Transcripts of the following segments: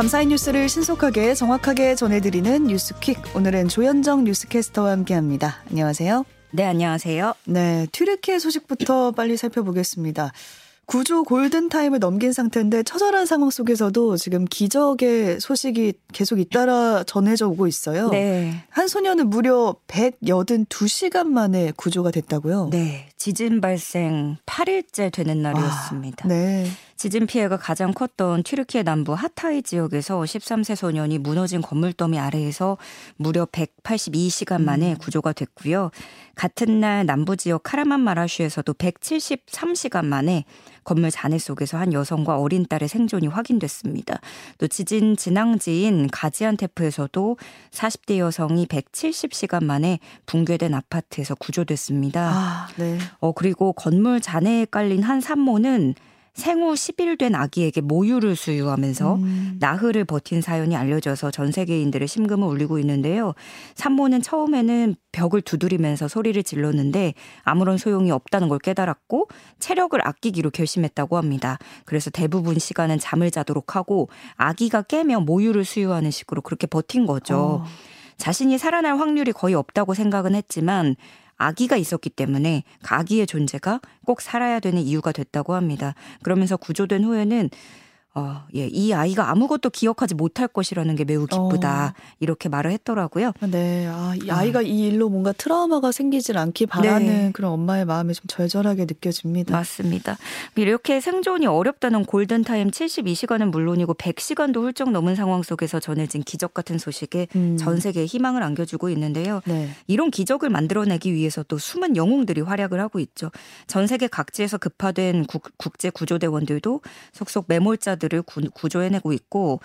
밤사이 뉴스를 신속하게 정확하게 전해드리는 뉴스퀵. 오늘은 조현정 뉴스캐스터와 함께합니다. 안녕하세요. 네, 안녕하세요. 네, 튀르키예 소식부터 빨리 살펴보겠습니다. 구조 골든타임을 넘긴 상태인데 처절한 상황 속에서도 지금 기적의 소식이 계속 잇따라 전해져 오고 있어요. 네. 한 소녀는 무려 182시간 만에 구조가 됐다고요? 네. 지진 발생 8일째 되는 날이었습니다. 아, 네. 지진 피해가 가장 컸던 튀르키예 남부 하타이 지역에서 13세 소년이 무너진 건물 더미 아래에서 무려 182시간 만에 음. 구조가 됐고요. 같은 날 남부 지역 카라만 마라슈에서도 173시간 만에 건물 잔해 속에서 한 여성과 어린 딸의 생존이 확인됐습니다. 또 지진 진앙지인 가지안테프에서도 40대 여성이 170시간 만에 붕괴된 아파트에서 구조됐습니다. 아, 네. 어 그리고 건물 잔해에 깔린 한 산모는 생후 10일 된 아기에게 모유를 수유하면서 음. 나흘을 버틴 사연이 알려져서 전 세계인들의 심금을 울리고 있는데요. 산모는 처음에는 벽을 두드리면서 소리를 질렀는데 아무런 소용이 없다는 걸 깨달았고 체력을 아끼기로 결심했다고 합니다. 그래서 대부분 시간은 잠을 자도록 하고 아기가 깨면 모유를 수유하는 식으로 그렇게 버틴 거죠. 어. 자신이 살아날 확률이 거의 없다고 생각은 했지만 아기가 있었기 때문에 그 아기의 존재가 꼭 살아야 되는 이유가 됐다고 합니다. 그러면서 구조된 후에는 어, 예, 이 아이가 아무것도 기억하지 못할 것이라는 게 매우 기쁘다. 어. 이렇게 말을 했더라고요. 네. 아, 이 아이가 아. 이 일로 뭔가 트라우마가 생기질 않기 바라는 네. 그런 엄마의 마음이 좀 절절하게 느껴집니다. 맞습니다. 이렇게 생존이 어렵다는 골든타임 72시간은 물론이고 100시간도 훌쩍 넘은 상황 속에서 전해진 기적 같은 소식에 음. 전 세계에 희망을 안겨주고 있는데요. 네. 이런 기적을 만들어내기 위해서 또 숨은 영웅들이 활약을 하고 있죠. 전 세계 각지에서 급파된 국, 국제 구조대원들도 속속 매몰자 생존자들을 구 조해내고 있고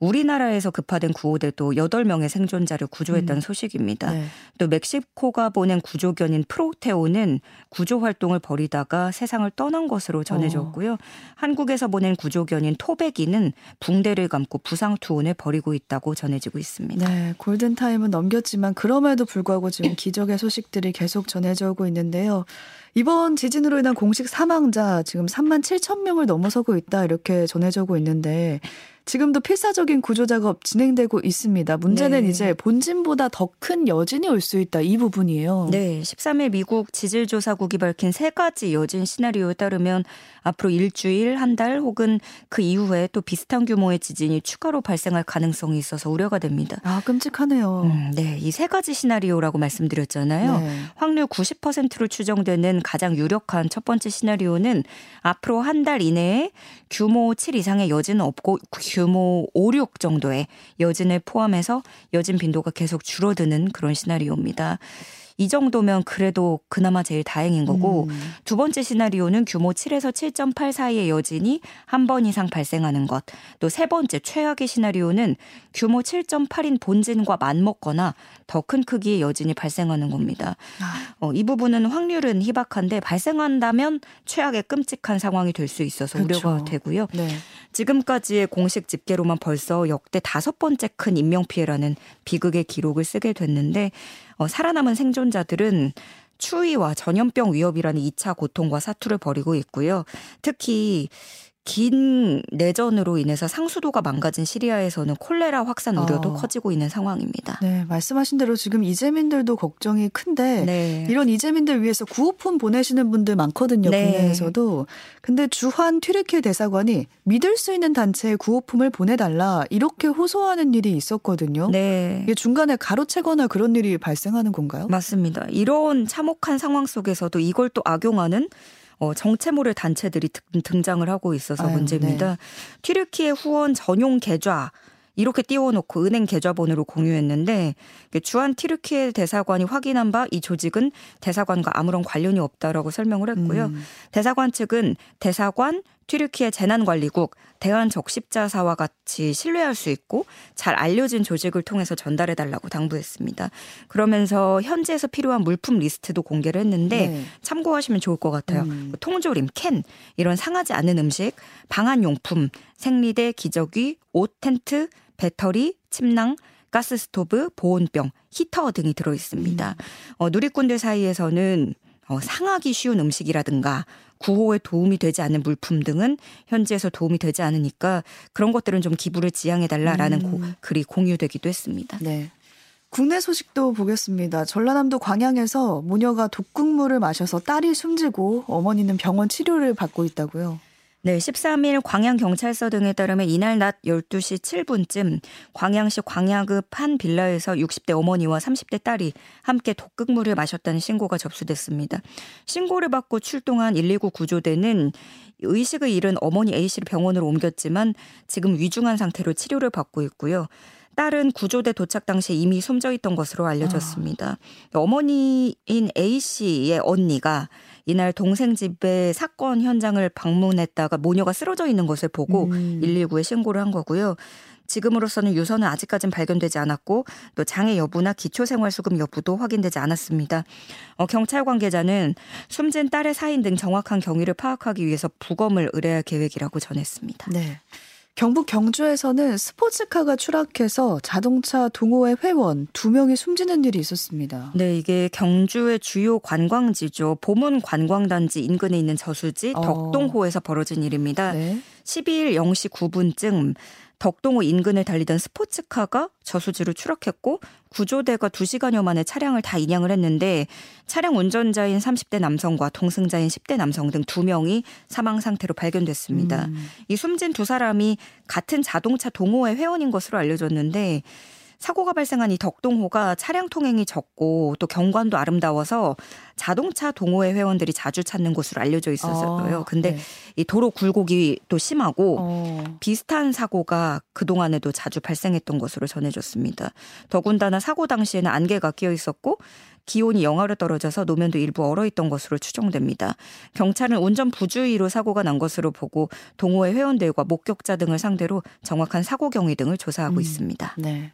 우리나라에서 급파된 구호대도 8명의 생존자를 구조했다는 음. 소식입니다. 네. 또 멕시코가 보낸 구조견인 프로테오는 구조 활동을 벌이다가 세상을 떠난 것으로 전해졌고요. 어. 한국에서 보낸 구조견인 토백이는 붕대를 감고 부상 투혼을 벌이고 있다고 전해지고 있습니다. 네, 골든 타임은 넘겼지만 그럼에도 불구하고 지금 기적의 소식들이 계속 전해져 오고 있는데요. 이번 지진으로 인한 공식 사망자 지금 3만 7천 명을 넘어서고 있다 이렇게 전해지고 있는데 지금도 필사적인 구조 작업 진행되고 있습니다. 문제는 네. 이제 본진보다 더 큰 여진이 올 수 있다 이 부분이에요. 네, 13일 미국 지질조사국이 밝힌 세 가지 여진 시나리오에 따르면 앞으로 일주일, 한 달 혹은 그 이후에 또 비슷한 규모의 지진이 추가로 발생할 가능성이 있어서 우려가 됩니다. 아, 끔찍하네요. 음, 네, 이 세 가지 시나리오라고 말씀드렸잖아요. 네. 확률 90%로 추정되는 가장 유력한 첫 번째 시나리오는 앞으로 한 달 이내에 규모 7 이상의 여진은 없고 규모 5, 6 정도의 여진을 포함해서 여진 빈도가 계속 줄어드는 그런 시나리오입니다. 이 정도면 그래도 그나마 제일 다행인 거고 음. 두 번째 시나리오는 규모 7에서 7.8 사이의 여진이 한 번 이상 발생하는 것. 또 세 번째 최악의 시나리오는 규모 7.8인 본진과 맞먹거나 더 큰 크기의 여진이 발생하는 겁니다. 아. 어, 이 부분은 확률은 희박한데 발생한다면 최악의 끔찍한 상황이 될 수 있어서 그렇죠. 우려가 되고요. 네. 지금까지의 공식 집계로만 벌써 역대 다섯 번째 큰 인명 피해라는 비극의 기록을 쓰게 됐는데 어, 살아남은 생존자들은 추위와 전염병 위협이라는 2차 고통과 사투를 벌이고 있고요. 특히 긴 내전으로 인해서 상수도가 망가진 시리아에서는 콜레라 확산 우려도 어. 커지고 있는 상황입니다. 네, 말씀하신 대로 지금 이재민들도 걱정이 큰데 네. 이런 이재민들 위해서 구호품 보내시는 분들 많거든요. 네. 국내에서도. 근데 주한 튀르키예 대사관이 믿을 수 있는 단체에 구호품을 보내달라 이렇게 호소하는 일이 있었거든요. 네. 이게 중간에 가로채거나 그런 일이 발생하는 건가요? 맞습니다. 이런 참혹한 상황 속에서도 이걸 또 악용하는 어, 정체모를 단체들이 등장을 하고 있어서 아유, 문제입니다. 네. 튀르키예 후원 전용 계좌 이렇게 띄워놓고 은행 계좌번호를 공유했는데 주한 티르키예 대사관이 확인한 바 이 조직은 대사관과 아무런 관련이 없다라고 설명을 했고요. 음. 대사관 측은 대사관 튀르키예 재난관리국, 대한적십자사와 같이 신뢰할 수 있고 잘 알려진 조직을 통해서 전달해 달라고 당부했습니다. 그러면서 현지에서 필요한 물품 리스트도 공개를 했는데 네. 참고하시면 좋을 것 같아요. 음. 뭐 통조림, 캔 이런 상하지 않는 음식, 방한용품, 생리대, 기저귀, 옷, 텐트, 배터리, 침낭, 가스 스토브, 보온병, 히터 등이 들어 있습니다. 음. 어, 누리꾼들 사이에서는 어, 상하기 쉬운 음식이라든가 구호에 도움이 되지 않는 물품 등은 현지에서 도움이 되지 않으니까 그런 것들은 좀 기부를 지양해달라라는 음. 글이 공유되기도 했습니다. 네. 국내 소식도 보겠습니다. 전라남도 광양에서 모녀가 독극물을 마셔서 딸이 숨지고 어머니는 병원 치료를 받고 있다고요. 네, 13일 광양경찰서 등에 따르면 이날 낮 12시 7분쯤 광양시 광야급 한 빌라에서 60대 어머니와 30대 딸이 함께 독극물을 마셨다는 신고가 접수됐습니다. 신고를 받고 출동한 119 구조대는 의식을 잃은 어머니 A씨를 병원으로 옮겼지만 지금 위중한 상태로 치료를 받고 있고요. 딸은 구조대 도착 당시에 이미 숨져 있던 것으로 알려졌습니다. 아. 어머니인 A 씨의 언니가 이날 동생 집에 사건 현장을 방문했다가 모녀가 쓰러져 있는 것을 보고 음. 119에 신고를 한 거고요. 지금으로서는 유서는 아직까진 발견되지 않았고 또 장애 여부나 기초생활수급 여부도 확인되지 않았습니다. 어, 경찰 관계자는 숨진 딸의 사인 등 정확한 경위를 파악하기 위해서 부검을 의뢰할 계획이라고 전했습니다. 네. 경북 경주에서는 스포츠카가 추락해서 자동차 동호회 회원 두 명이 숨지는 일이 있었습니다. 네, 이게 경주의 주요 관광지죠. 보문 관광단지 인근에 있는 저수지 어. 덕동호에서 벌어진 일입니다. 네. 12일 0시 9분쯤 덕동호 인근을 달리던 스포츠카가 저수지로 추락했고 구조대가 2시간여 만에 차량을 다 인양을 했는데 차량 운전자인 30대 남성과 동승자인 10대 남성 등 2명이 사망 상태로 발견됐습니다. 음. 이 숨진 두 사람이 같은 자동차 동호회 회원인 것으로 알려졌는데 사고가 발생한 이 덕동호가 차량 통행이 적고 또 경관도 아름다워서 자동차 동호회 회원들이 자주 찾는 곳으로 알려져 있었어요. 아, 근데 네. 이 도로 굴곡이 또 심하고 어. 비슷한 사고가 그동안에도 자주 발생했던 것으로 전해졌습니다. 더군다나 사고 당시에는 안개가 끼어 있었고 기온이 영하로 떨어져서 노면도 일부 얼어 있던 것으로 추정됩니다. 경찰은 운전 부주의로 사고가 난 것으로 보고 동호회 회원들과 목격자 등을 상대로 정확한 사고 경위 등을 조사하고 음, 있습니다. 네.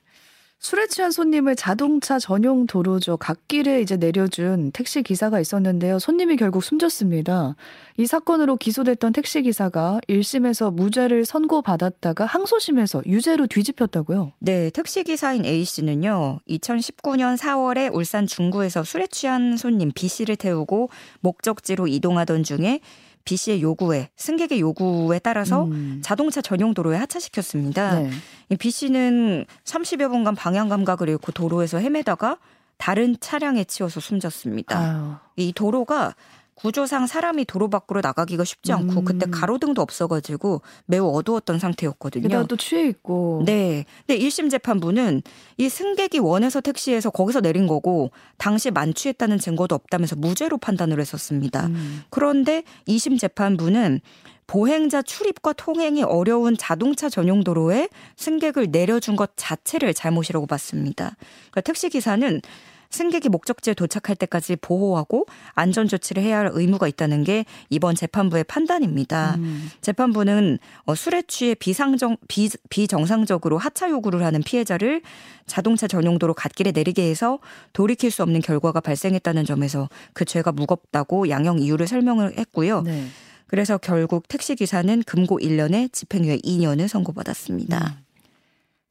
술에 취한 손님을 자동차 전용 도로죠. 갓길에 이제 내려준 택시 기사가 있었는데요. 손님이 결국 숨졌습니다. 이 사건으로 기소됐던 택시 기사가 1심에서 무죄를 선고받았다가 항소심에서 유죄로 뒤집혔다고요? 네, 택시 기사인 A 씨는요. 2019년 4월에 울산 중구에서 술에 취한 손님 B 씨를 태우고 목적지로 이동하던 중에 B 씨의 요구에 승객의 요구에 따라서 음. 자동차 전용 도로에 하차시켰습니다. 네. B 씨는 30여 분간 방향 감각을 잃고 도로에서 헤매다가 다른 차량에 치여서 숨졌습니다. 아유. 이 도로가 구조상 사람이 도로 밖으로 나가기가 쉽지 않고 음. 그때 가로등도 없어가지고 매우 어두웠던 상태였거든요. 게다가 또 취해 있고. 네. 근데 1심 재판부는 이 승객이 원해서 택시에서 거기서 내린 거고 당시 만취했다는 증거도 없다면서 무죄로 판단을 했었습니다. 음. 그런데 2심 재판부는 보행자 출입과 통행이 어려운 자동차 전용 도로에 승객을 내려준 것 자체를 잘못이라고 봤습니다. 그러니까 택시 기사는 승객이 목적지에 도착할 때까지 보호하고 안전 조치를 해야 할 의무가 있다는 게 이번 재판부의 판단입니다. 음. 재판부는 어, 술에 취해 비상정 비, 비정상적으로 하차 요구를 하는 피해자를 자동차 전용도로 갓길에 내리게 해서 돌이킬 수 없는 결과가 발생했다는 점에서 그 죄가 무겁다고 양형 이유를 설명을 했고요. 네. 그래서 결국 택시 기사는 금고 1년에 집행유예 2년을 선고받았습니다. 음.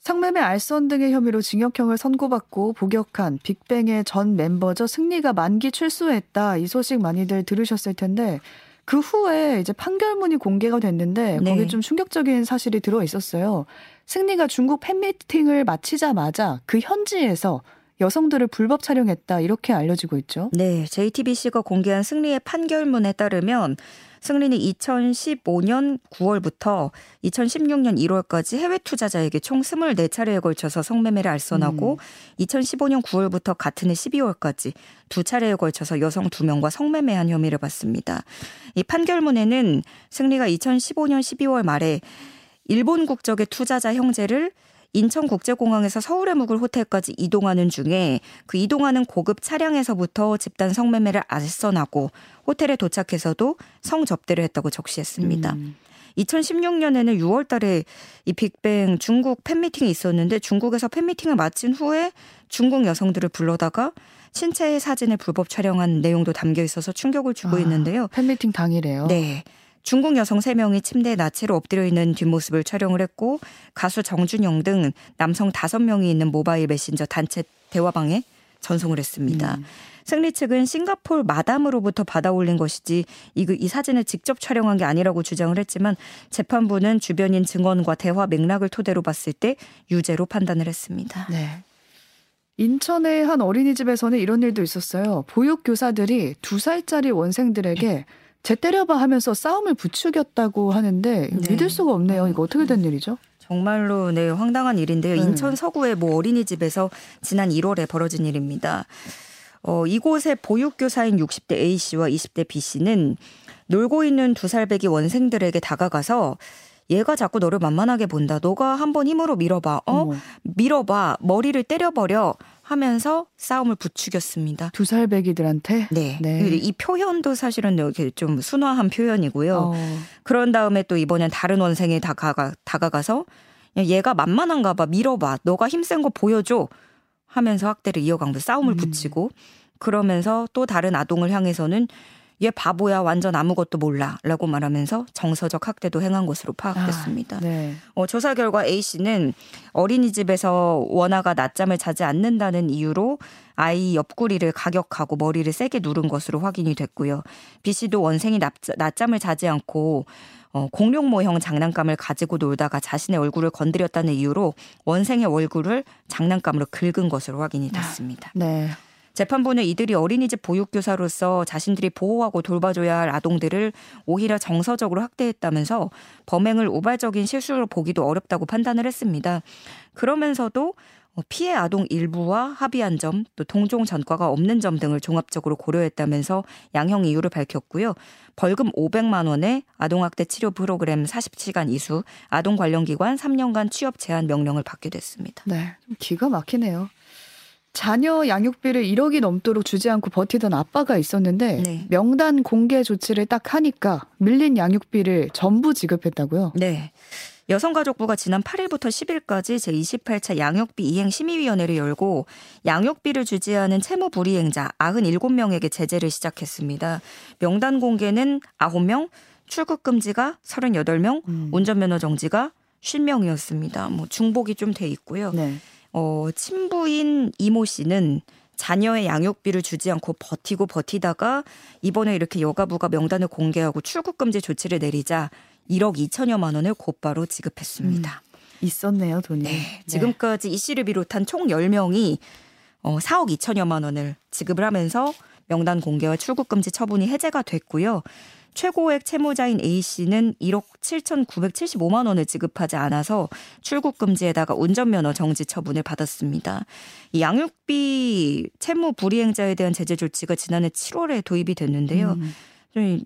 성매매 알선 등의 혐의로 징역형을 선고받고 복역한 빅뱅의 전 멤버죠 승리가 만기 출소했다 이 소식 많이들 들으셨을 텐데 그 후에 이제 판결문이 공개가 됐는데 네. 거기 좀 충격적인 사실이 들어 있었어요. 승리가 중국 팬미팅을 마치자마자 그 현지에서 여성들을 불법 촬영했다 이렇게 알려지고 있죠. 네, JTBC가 공개한 승리의 판결문에 따르면 승리는 2015년 9월부터 2016년 1월까지 해외 투자자에게 총 24차례에 걸쳐서 성매매를 알선하고 음. 2015년 9월부터 같은 해 12월까지 두 차례에 걸쳐서 여성 2명과 성매매한 혐의를 받습니다. 이 판결문에는 승리가 2015년 12월 말에 일본 국적의 투자자 형제를 인천국제공항에서 서울에 묵을 호텔까지 이동하는 중에 그 이동하는 고급 차량에서부터 집단 성매매를 알선하고 호텔에 도착해서도 성접대를 했다고 적시했습니다. 음. 2016년에는 6월 달에 이 빅뱅 중국 팬미팅이 있었는데 중국에서 팬미팅을 마친 후에 중국 여성들을 불러다가 신체 사진을 불법 촬영한 내용도 담겨 있어서 충격을 주고 아, 있는데요. 팬미팅 당일에요? 네. 중국 여성 3명이 침대에 나체로 엎드려 있는 뒷모습을 촬영을 했고 가수 정준영 등 남성 5명이 있는 모바일 메신저 단체 대화방에 전송을 했습니다. 음. 승리 측은 싱가폴 마담으로부터 받아 올린 것이지 이, 이 사진을 직접 촬영한 게 아니라고 주장을 했지만 재판부는 주변인 증언과 대화 맥락을 토대로 봤을 때 유죄로 판단을 했습니다. 네. 인천의 한 어린이집에서는 이런 일도 있었어요. 보육 교사들이 두 살짜리 원생들에게 제 때려봐 하면서 싸움을 부추겼다고 하는데 네. 믿을 수가 없네요. 이거 어떻게 된 일이죠? 정말로 네 황당한 일인데요. 네. 인천 서구의 모 어린이집에서 지난 1월에 벌어진 일입니다. 어, 이곳의 보육교사인 60대 A 씨와 20대 B 씨는 놀고 있는 두 살배기 원생들에게 다가가서 얘가 자꾸 너를 만만하게 본다. 너가 한번 힘으로 밀어봐. 어? 어머. 밀어봐. 머리를 때려버려. 하면서 싸움을 부추겼습니다. 두 살 배기들한테? 네. 네. 이 표현도 사실은 이렇게 좀 순화한 표현이고요. 어. 그런 다음에 또 이번엔 다른 원생에 다가가, 다가가서 얘가 만만한가 봐. 밀어봐. 너가 힘센 거 보여줘. 하면서 학대를 이어간 거 싸움을 음. 붙이고 그러면서 또 다른 아동을 향해서는 얘 바보야 완전 아무것도 몰라라고 말하면서 정서적 학대도 행한 것으로 파악됐습니다. 아, 네. 어, 조사 결과 A 씨는 어린이집에서 원아가 낮잠을 자지 않는다는 이유로 아이 옆구리를 가격하고 머리를 세게 누른 것으로 확인이 됐고요. B 씨도 원생이 낮잠을 자지 않고 어, 공룡 모형 장난감을 가지고 놀다가 자신의 얼굴을 건드렸다는 이유로 원생의 얼굴을 장난감으로 긁은 것으로 확인이 됐습니다. 네. 재판부는 이들이 어린이집 보육교사로서 자신들이 보호하고 돌봐줘야 할 아동들을 오히려 정서적으로 학대했다면서 범행을 우발적인 실수로 보기도 어렵다고 판단을 했습니다. 그러면서도 피해 아동 일부와 합의한 점, 또 동종 전과가 없는 점 등을 종합적으로 고려했다면서 양형 이유를 밝혔고요. 벌금 500만 원에 아동학대 치료 프로그램 40시간 이수, 아동 관련 기관 3년간 취업 제한 명령을 받게 됐습니다. 네, 기가 막히네요. 자녀 양육비를 1억이 넘도록 주지 않고 버티던 아빠가 있었는데 네. 명단 공개 조치를 딱 하니까 밀린 양육비를 전부 지급했다고요? 네. 여성가족부가 지난 8일부터 10일까지 제28차 양육비 이행 심의위원회를 열고 양육비를 주지 않은 채무 불이행자 97명에게 제재를 시작했습니다. 명단 공개는 9명, 출국 금지가 38명, 음. 운전면허 정지가 50명이었습니다. 뭐 중복이 좀 돼 있고요. 네. 어, 친부인 이모 씨는 자녀의 양육비를 주지 않고 버티고 버티다가 이번에 이렇게 여가부가 명단을 공개하고 출국 금지 조치를 내리자 1억 2천여만 원을 곧바로 지급했습니다. 음, 있었네요, 돈이. 네, 네. 지금까지 이 씨를 비롯한 총 10명이 어, 4억 2천여만 원을 지급을 하면서 명단 공개와 출국 금지 처분이 해제가 됐고요. 최고액 채무자인 A 씨는 1억 7,975만 원을 지급하지 않아서 출국 금지에다가 운전면허 정지 처분을 받았습니다. 이 양육비 채무 불이행자에 대한 제재 조치가 지난해 7월에 도입이 됐는데요. 음.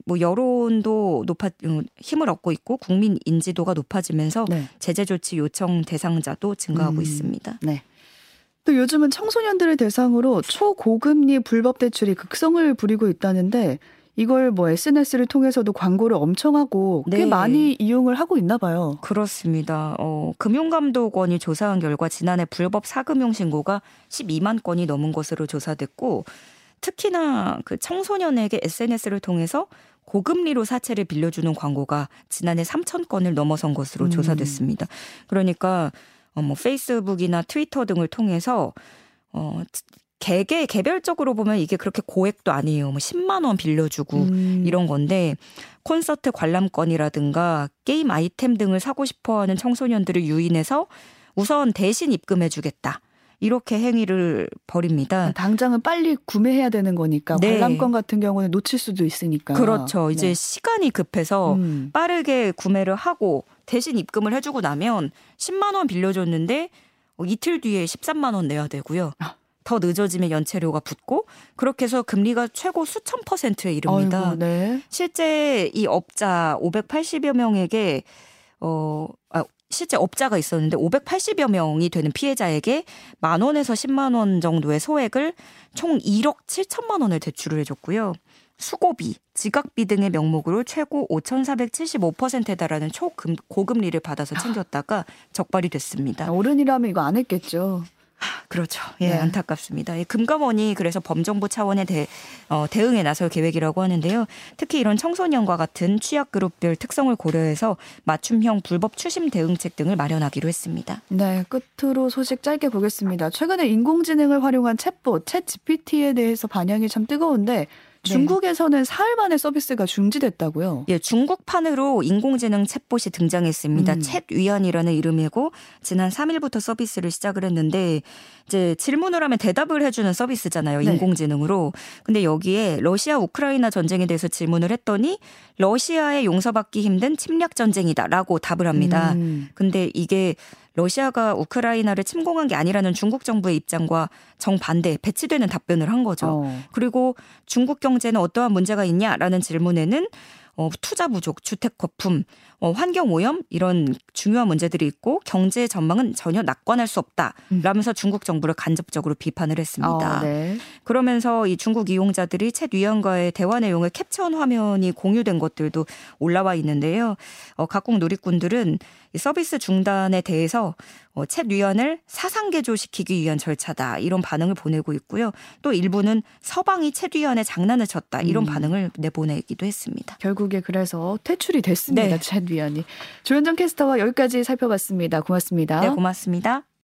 뭐 여론도 높아 어, 힘을 얻고 있고 국민 인지도가 높아지면서 네. 제재 조치 요청 대상자도 증가하고 음. 있습니다. 네. 또 요즘은 청소년들을 대상으로 초고금리 불법 대출이 극성을 부리고 있다는데 이걸 뭐 SNS를 통해서도 광고를 엄청 하고 꽤 네. 많이 이용을 하고 있나 봐요. 그렇습니다. 어, 금융감독원이 조사한 결과 지난해 불법 사금융 신고가 12만 건이 넘은 것으로 조사됐고 특히나 그 청소년에게 SNS를 통해서 고금리로 사채를 빌려주는 광고가 지난해 3천 건을 넘어선 것으로 음. 조사됐습니다. 그러니까 어, 뭐 페이스북이나 트위터 등을 통해서 어 개개 개별적으로 보면 이게 그렇게 고액도 아니에요. 뭐 10만 원 빌려주고 음. 이런 건데 콘서트 관람권이라든가 게임 아이템 등을 사고 싶어 하는 청소년들을 유인해서 우선 대신 입금해 주겠다. 이렇게 행위를 벌입니다. 아, 당장은 빨리 구매해야 되는 거니까 네. 관람권 같은 경우는 놓칠 수도 있으니까. 그렇죠. 이제 네. 시간이 급해서 음. 빠르게 구매를 하고 대신 입금을 해주고 나면 10만 원 빌려줬는데 이틀 뒤에 13만 원 내야 되고요. 아. 더 늦어지면 연체료가 붙고 그렇게 해서 금리가 최고 수천 퍼센트에 이릅니다. 아이고, 네. 실제 이 업자 580여 명에게 어 아, 실제 업자가 있었는데 580여 명이 되는 피해자에게 만 원에서 10만 원 정도의 소액을 총 1억 7천만 원을 대출을 해줬고요. 수고비, 지각비 등의 명목으로 최고 5,475%에 달하는 초금 고금리를 받아서 챙겼다가 적발이 됐습니다. 어른이라면 이거 안 했겠죠. 그렇죠. 예, 네. 안타깝습니다. 예, 금감원이 그래서 범정부 차원의 대, 어, 대응에 나설 계획이라고 하는데요. 특히 이런 청소년과 같은 취약 그룹들 특성을 고려해서 맞춤형 불법 추심 대응책 등을 마련하기로 했습니다. 네, 끝으로 소식 짧게 보겠습니다. 최근에 인공지능을 활용한 챗봇, 챗 GPT에 대해서 반향이 참 뜨거운데 네. 중국에서는 사흘 만에 서비스가 중지됐다고요? 예, 중국판으로 인공지능 챗봇이 등장했습니다. 음. 챗 위안이라는 이름이고 지난 3일부터 서비스를 시작을 했는데 이제 질문을 하면 대답을 해주는 서비스잖아요. 네. 인공지능으로. 근데 여기에 러시아 우크라이나 전쟁에 대해서 질문을 했더니 러시아의 용서받기 힘든 침략 전쟁이다라고 답을 합니다. 음. 근데 이게 러시아가 우크라이나를 침공한 게 아니라는 중국 정부의 입장과 정반대 배치되는 답변을 한 거죠. 어. 그리고 중국 경제는 어떠한 문제가 있냐라는 질문에는 어, 투자 부족, 주택 거품, 어, 환경 오염 이런 중요한 문제들이 있고 경제 전망은 전혀 낙관할 수 없다 라면서 음. 중국 정부를 간접적으로 비판을 했습니다. 어, 네. 그러면서 이 중국 이용자들이 챗 위원과의 대화 내용을 캡처한 화면이 공유된 것들도 올라와 있는데요. 어, 각국 누리꾼들은 이 서비스 중단에 대해서 어, 챗 위원을 사상 개조시키기 위한 절차다 이런 반응을 보내고 있고요. 또 일부는 서방이 챗 위원에 장난을 쳤다 이런 음. 반응을 내보내기도 했습니다. 결국에 그래서 퇴출이 됐습니다. 네. 챗 위원이 조현정 캐스터와 여기까지 살펴봤습니다. 고맙습니다. 네, 고맙습니다.